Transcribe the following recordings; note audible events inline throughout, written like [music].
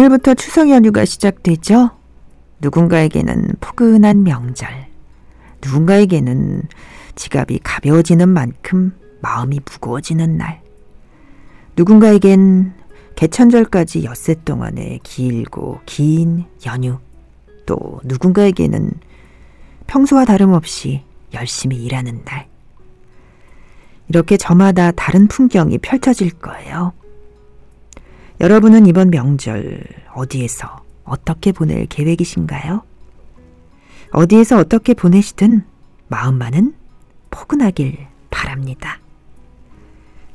오늘부터 추석 연휴가 시작되죠? 누군가에게는 포근한 명절, 누군가에게는 지갑이 가벼워지는 만큼 마음이 무거워지는 날, 누군가에겐 개천절까지 엿새 동안의 길고 긴 연휴, 또 누군가에게는 평소와 다름없이 열심히 일하는 날. 이렇게 저마다 다른 풍경이 펼쳐질 거예요. 여러분은 이번 명절 어디에서 어떻게 보낼 계획이신가요? 어디에서 어떻게 보내시든 마음만은 포근하길 바랍니다.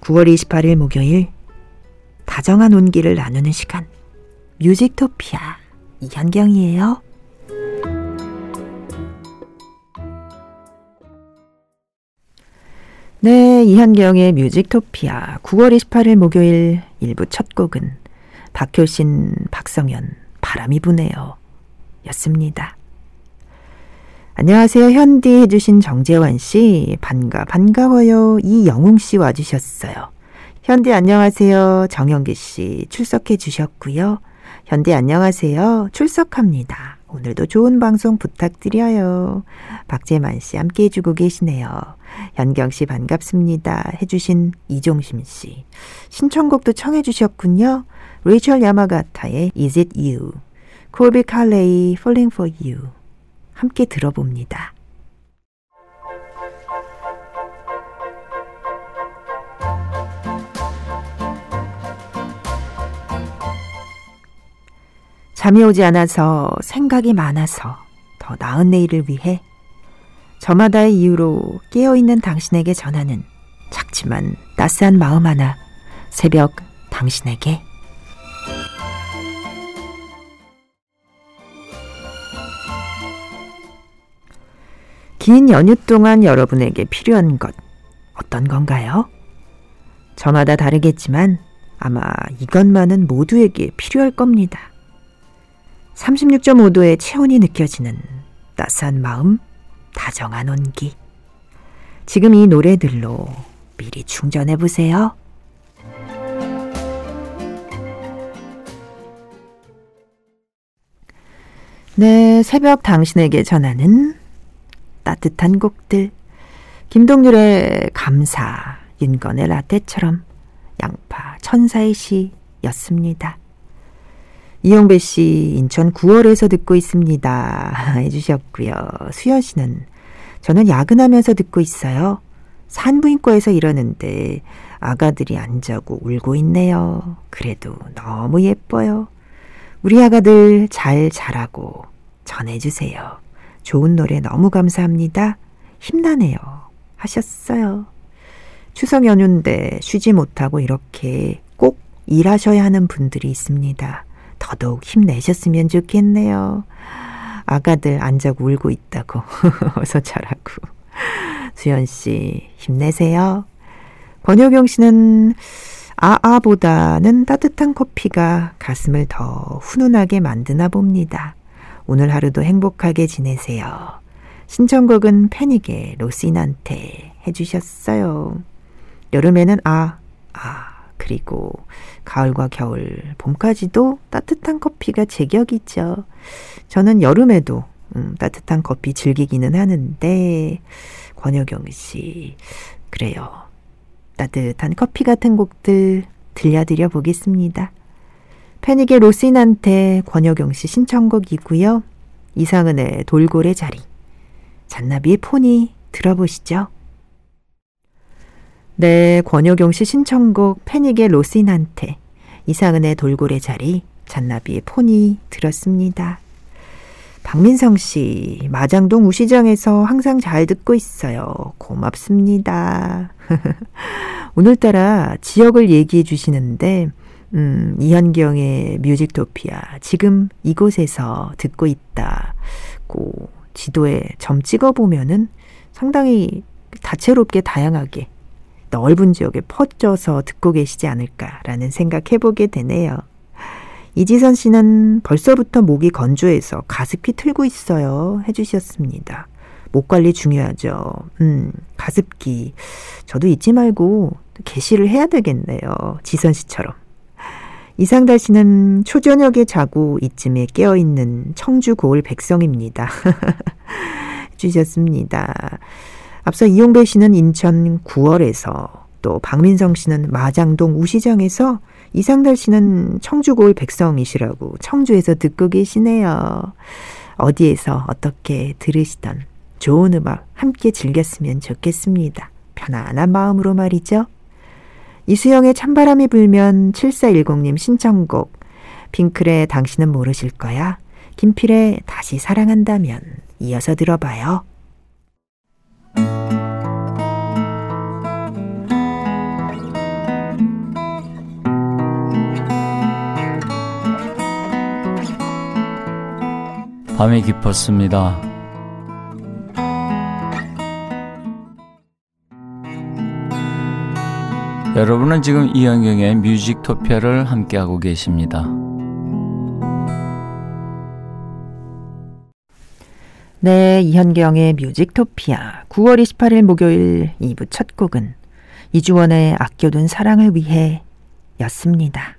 9월 28일 목요일 다정한 온기를 나누는 시간 뮤직토피아 이현경이에요. 네, 이한경의 뮤직토피아 9월 28일 목요일 1부 첫 곡은 박효신, 박성현, 바람이 부네요. 였습니다. 안녕하세요. 현디 해주신 정재환 씨. 반가, 반가워요. 이영웅 씨 와주셨어요. 현디 안녕하세요. 정영기 씨 출석해 주셨고요. 현디 안녕하세요. 출석합니다. 오늘도 좋은 방송 부탁드려요. 박재만 씨 함께 해주고 계시네요. 현경 씨 반갑습니다. 해주신 이종심 씨. 신청곡도 청해주셨군요. 레이첼 야마가타의 Is It You, 콜비 칼레이 Falling For You 함께 들어봅니다. 잠이 오지 않아서 생각이 많아서 더 나은 내일을 위해 저마다의 이유로 깨어있는 당신에게 전하는 작지만 따스한 마음 하나 새벽 당신에게 긴 연휴 동안 여러분에게 필요한 것 어떤 건가요? 저마다 다르겠지만 아마 이것만은 모두에게 필요할 겁니다. 36.5도의 체온이 느껴지는 따스한 마음, 다정한 온기. 지금 이 노래들로 미리 충전해 보세요. 네, 새벽 당신에게 전하는 따뜻한 곡들. 김동률의 감사, 윤건의 라떼처럼 양파 천사의 시였습니다. 이영배 씨, 인천 9월에서 듣고 있습니다. [laughs] 해주셨고요. 수연 씨는 저는 야근하면서 듣고 있어요. 산부인과에서 일하는데 아가들이 안 자고 울고 있네요. 그래도 너무 예뻐요. 우리 아가들 잘 자라고 전해주세요. 좋은 노래 너무 감사합니다. 힘나네요. 하셨어요. 추석 연휴인데 쉬지 못하고 이렇게 꼭 일하셔야 하는 분들이 있습니다. 더더욱 힘내셨으면 좋겠네요. 아가들 안 자고 울고 있다고. [laughs] 어서 자라고. 수연 씨, 힘내세요. 권효경 씨는 아아보다는 따뜻한 커피가 가슴을 더 훈훈하게 만드나 봅니다. 오늘 하루도 행복하게 지내세요. 신청곡은 패닉의 로신한테 해주셨어요. 여름에는 아, 아, 그리고 가을과 겨울, 봄까지도 따뜻한 커피가 제격이죠. 저는 여름에도 음, 따뜻한 커피 즐기기는 하는데, 권효경 씨, 그래요. 따뜻한 커피 같은 곡들 들려드려 보겠습니다. 패닉의 로신한테 권효경 씨 신청곡이고요. 이상은의 돌고래 자리. 잔나비의 폰이 들어보시죠. 네, 권효경 씨 신청곡 패닉의 로신한테 이상은의 돌고래 자리 잔나비의 폰이 들었습니다. 박민성 씨, 마장동 우시장에서 항상 잘 듣고 있어요. 고맙습니다. [laughs] 오늘따라 지역을 얘기해 주시는데 음, 이현경의 뮤직토피아. 지금 이곳에서 듣고 있다 고 지도에 점 찍어 보면은 상당히 다채롭게 다양하게 넓은 지역에 퍼져서 듣고 계시지 않을까라는 생각 해보게 되네요. 이지선 씨는 벌써부터 목이 건조해서 가습기 틀고 있어요. 해주셨습니다. 목 관리 중요하죠. 음, 가습기. 저도 잊지 말고 개시를 해야 되겠네요. 지선 씨처럼. 이상달 씨는 초저녁에 자고 이쯤에 깨어있는 청주 고을 백성입니다. [laughs] 주셨습니다. 앞서 이용배 씨는 인천 9월에서 또 박민성 씨는 마장동 우시장에서 이상달 씨는 청주 고을 백성이시라고 청주에서 듣고 계시네요. 어디에서 어떻게 들으시던 좋은 음악 함께 즐겼으면 좋겠습니다. 편안한 마음으로 말이죠. 이수영의 찬바람이 불면 7410님 신청곡 핑클의 당신은 모르실 거야 김필의 다시 사랑한다면 이어서 들어봐요. 밤이 깊었습니다. 여러분은 지금 이현경의 뮤직토피아를 함께하고 계십니다. 네, 이현경의 뮤직토피아 9월 28일 목요일 2부 첫 곡은 이주원의 아껴둔 사랑을 위해 였습니다.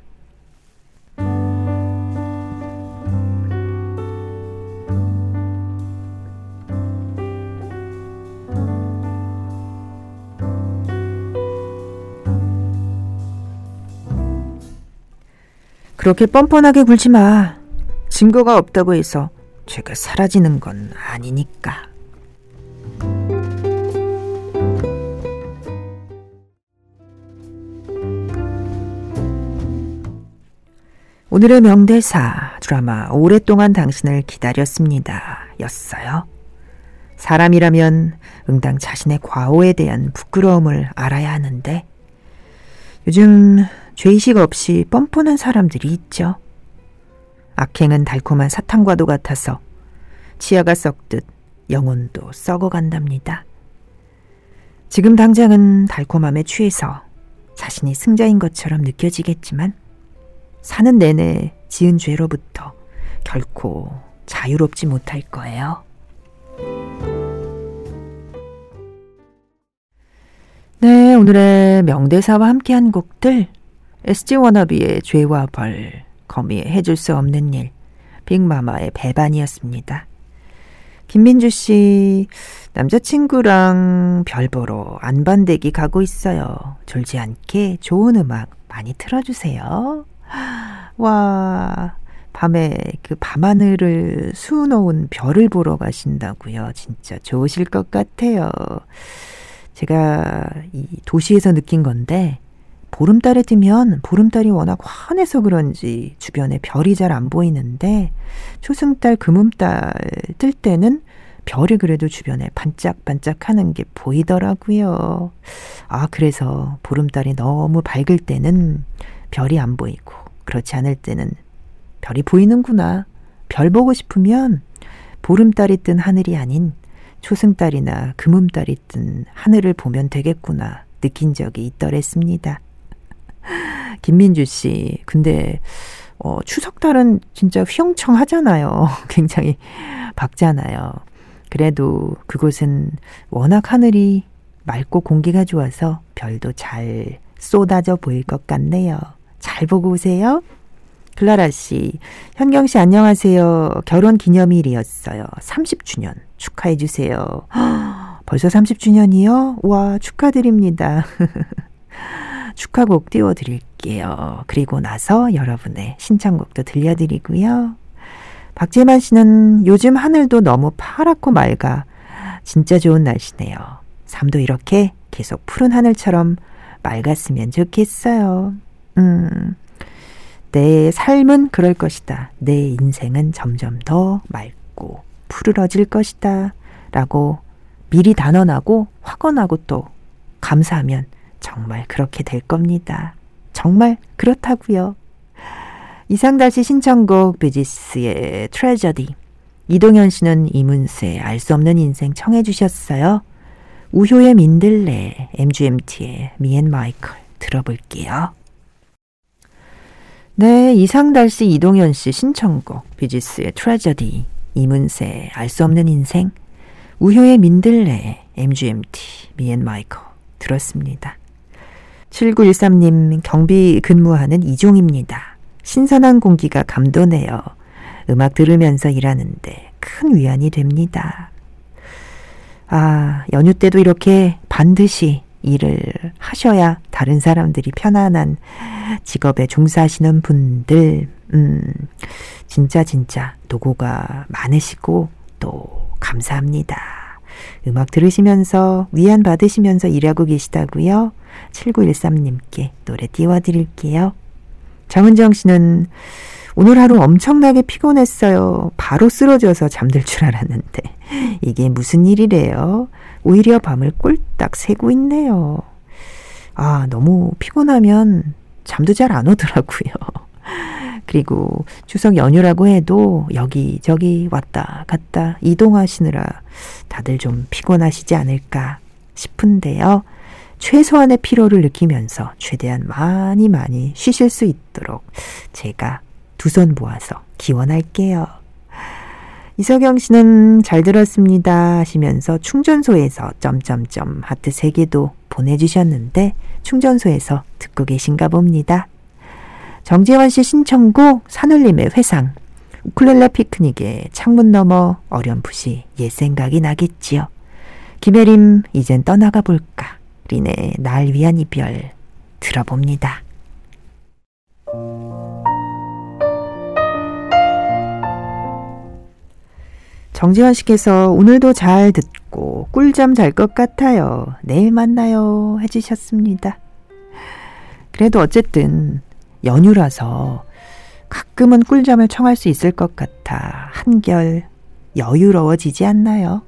그렇게 뻔뻔하게 굴지 마. 증거가 없다고 해서 죄가 사라지는 건 아니니까. 오늘의 명대사 드라마 오랫동안 당신을 기다렸습니다. 였어요. 사람이라면 응당 자신의 과오에 대한 부끄러움을 알아야 하는데 요즘 죄의식 없이 뻔뻔한 사람들이 있죠. 악행은 달콤한 사탕과도 같아서 치아가 썩듯 영혼도 썩어간답니다. 지금 당장은 달콤함에 취해서 자신이 승자인 것처럼 느껴지겠지만 사는 내내 지은 죄로부터 결코 자유롭지 못할 거예요. 네, 오늘의 명대사와 함께한 곡들 SG 워너비의 죄와 벌, 거미의 해줄 수 없는 일, 빅마마의 배반이었습니다. 김민주 씨, 남자친구랑 별 보러 안반대기 가고 있어요. 졸지 않게 좋은 음악 많이 틀어주세요. [gasps] 와, 밤에 그 밤하늘을 수놓은 별을 보러 가신다고요. 진짜 좋으실 것 같아요. 제가 이 도시에서 느낀 건데, 보름달에 뜨면 보름달이 워낙 환해서 그런지 주변에 별이 잘 안 보이는데 초승달, 금음달 뜰 때는 별이 그래도 주변에 반짝반짝 하는 게 보이더라고요. 아, 그래서 보름달이 너무 밝을 때는 별이 안 보이고 그렇지 않을 때는 별이 보이는구나. 별 보고 싶으면 보름달이 뜬 하늘이 아닌 초승달이나 금음달이 뜬 하늘을 보면 되겠구나 느낀 적이 있더랬습니다. 김민주 씨. 근데, 어, 추석 달은 진짜 휘영청하잖아요. [laughs] 굉장히 밝잖아요. 그래도 그곳은 워낙 하늘이 맑고 공기가 좋아서 별도 잘 쏟아져 보일 것 같네요. 잘 보고 오세요. 클라라 씨, 현경 씨 안녕하세요. 결혼 기념일이었어요. 30주년 축하해 주세요. [gasps] 벌써 30주년이요? 와, 축하드립니다. [laughs] 축하곡 띄워드릴게요. 그리고 나서 여러분의 신청곡도 들려드리고요. 박재만 씨는 요즘 하늘도 너무 파랗고 맑아. 진짜 좋은 날씨네요. 삶도 이렇게 계속 푸른 하늘처럼 맑았으면 좋겠어요. 음, 내 삶은 그럴 것이다. 내 인생은 점점 더 맑고 푸르러질 것이다. 라고 미리 단언하고 확언하고 또 감사하면 정말 그렇게 될 겁니다. 정말 그렇다고요. 이상달 씨 신청곡 비지스의 트레저디. 이동현 씨는 이문세 알 수 없는 인생 청해 주셨어요. 우효의 민들레, MGMT의 Me and Michael 들어볼게요. 네, 이상달 씨, 이동현 씨 신청곡 비지스의 Tragedy, 이문세 알 수 없는 인생, 우효의 민들레, MGMT, Me and Michael 들었습니다. 7913님 경비 근무하는 이종입니다. 신선한 공기가 감도네요. 음악 들으면서 일하는데 큰 위안이 됩니다. 아, 연휴 때도 이렇게 반드시 일을 하셔야 다른 사람들이 편안한 직업에 종사하시는 분들, 음, 진짜 진짜 노고가 많으시고 또 감사합니다. 음악 들으시면서 위안 받으시면서 일하고 계시다고요? 7913님께 노래 띄워드릴게요. 정은정 씨는 오늘 하루 엄청나게 피곤했어요. 바로 쓰러져서 잠들 줄 알았는데 이게 무슨 일이래요? 오히려 밤을 꼴딱 새고 있네요. 아, 너무 피곤하면 잠도 잘 안 오더라고요. 그리고 추석 연휴라고 해도 여기저기 왔다 갔다 이동하시느라 다들 좀 피곤하시지 않을까 싶은데요. 최소한의 피로를 느끼면서 최대한 많이 많이 쉬실 수 있도록 제가 두 손 모아서 기원할게요. 이석영 씨는 잘 들었습니다 하시면서 충전소에서 점점점 하트 3개도 보내주셨는데 충전소에서 듣고 계신가 봅니다. 정재환 씨 신청곡 산울림의 회상 우쿨렐레 피크닉에 창문 너머 어렴풋이 옛 생각이 나겠지요. 김혜림 이젠 떠나가 볼까 린의 날 위한 이별 들어봅니다. 정지환 씨께서 오늘도 잘 듣고 꿀잠 잘 것 같아요. 내일 만나요. 해주셨습니다. 그래도 어쨌든 연휴라서 가끔은 꿀잠을 청할 수 있을 것 같아 한결 여유로워지지 않나요?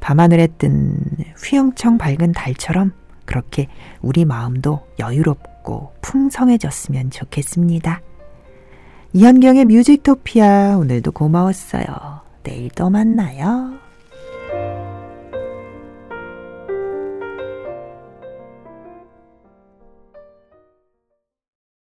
밤하늘에 뜬 휘영청 밝은 달처럼 그렇게 우리 마음도 여유롭고 풍성해졌으면 좋겠습니다. 이현경의 뮤직토피아 오늘도 고마웠어요. 내일 또 만나요.